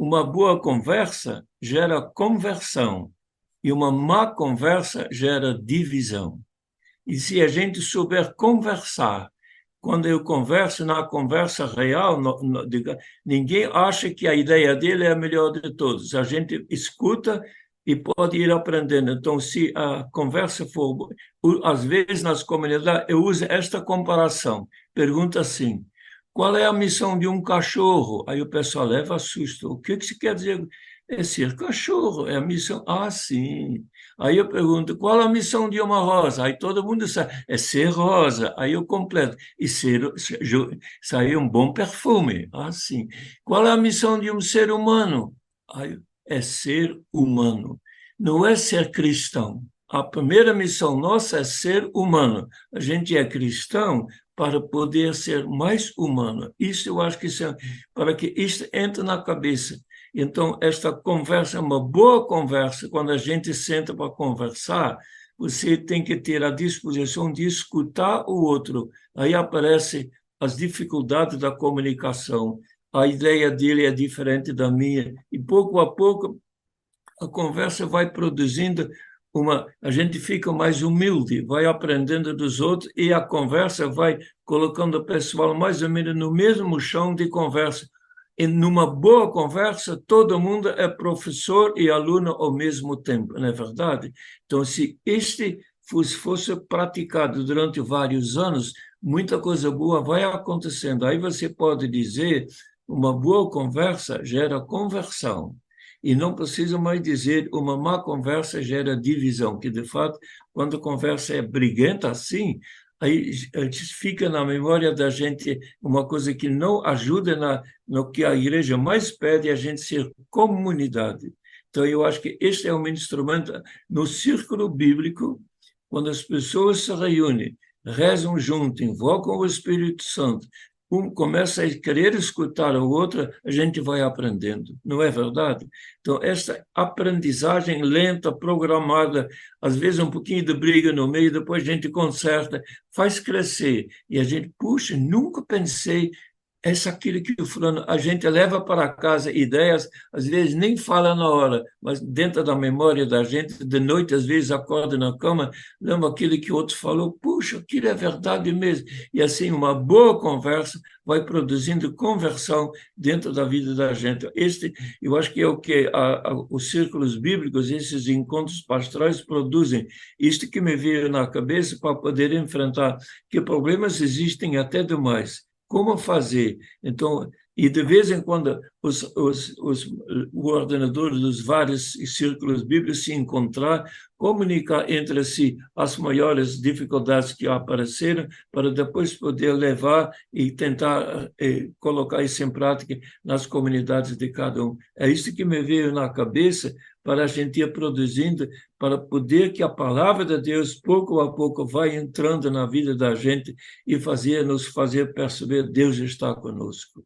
uma boa conversa gera conversão e uma má conversa gera divisão. E se a gente souber conversar, quando eu converso na conversa real, no, no, ninguém acha que a ideia dele é a melhor de todos. A gente escuta e pode ir aprendendo. Então, se a conversa for. Às vezes, nas comunidades, eu uso esta comparação. Pergunta assim: qual é a missão de um cachorro? Aí o pessoal leva susto. O que, que se quer dizer? É ser cachorro, é a missão. Ah, sim. Aí eu pergunto, qual a missão de uma rosa? Aí todo mundo sabe, é ser rosa. Aí eu completo, e ser, sair um bom perfume. Ah, sim. Qual é a missão de um ser humano? Aí, é ser humano. Não é ser cristão. A primeira missão nossa é ser humano. A gente é cristão para poder ser mais humano. Isso eu acho que isso é, para que isso entre na cabeça. Então, esta conversa é uma boa conversa. Quando a gente senta para conversar, você tem que ter a disposição de escutar o outro. Aí aparecem as dificuldades da comunicação. A ideia dele é diferente da minha. E pouco a pouco, a conversa vai produzindo uma, a gente fica mais humilde, vai aprendendo dos outros e a conversa vai colocando o pessoal mais ou menos no mesmo chão de conversa e numa boa conversa, todo mundo é professor e aluno ao mesmo tempo, não é verdade? Então, se este fosse, fosse praticado durante vários anos, muita coisa boa vai acontecendo. Aí você pode dizer, uma boa conversa gera conversão. E não precisa mais dizer uma má conversa gera divisão, que de fato, quando a conversa é briguenta assim, aí fica na memória da gente uma coisa que não ajuda na, no que a igreja mais pede, a gente ser comunidade. Então, eu acho que este é um instrumento no círculo bíblico, quando as pessoas se reúnem, rezam junto, invocam o Espírito Santo, um começa a querer escutar o outro, a gente vai aprendendo, não é verdade? Então, essa aprendizagem lenta, programada, às vezes um pouquinho de briga no meio, depois a gente conserta, faz crescer. E a gente, puxa, nunca pensei essa aquilo que o fulano, a gente leva para casa ideias, às vezes nem fala na hora, mas dentro da memória da gente, de noite, às vezes acorda na cama, lembra aquilo que outro falou, puxa, aquilo é verdade mesmo. E assim, uma boa conversa vai produzindo conversão dentro da vida da gente. Este, eu acho que é o que a, a, os círculos bíblicos, esses encontros pastorais produzem. Isto que me veio na cabeça para poder enfrentar que problemas existem até demais como fazer. Então, e de vez em quando os, os, os, o ordenador dos vários círculos bíblicos se encontrar, comunicar entre si as maiores dificuldades que apareceram, para depois poder levar e tentar eh, colocar isso em prática nas comunidades de cada um. É isso que me veio na cabeça para a gente ir produzindo, para poder que a palavra de Deus, pouco a pouco, vai entrando na vida da gente e fazer nos fazer perceber Deus está conosco.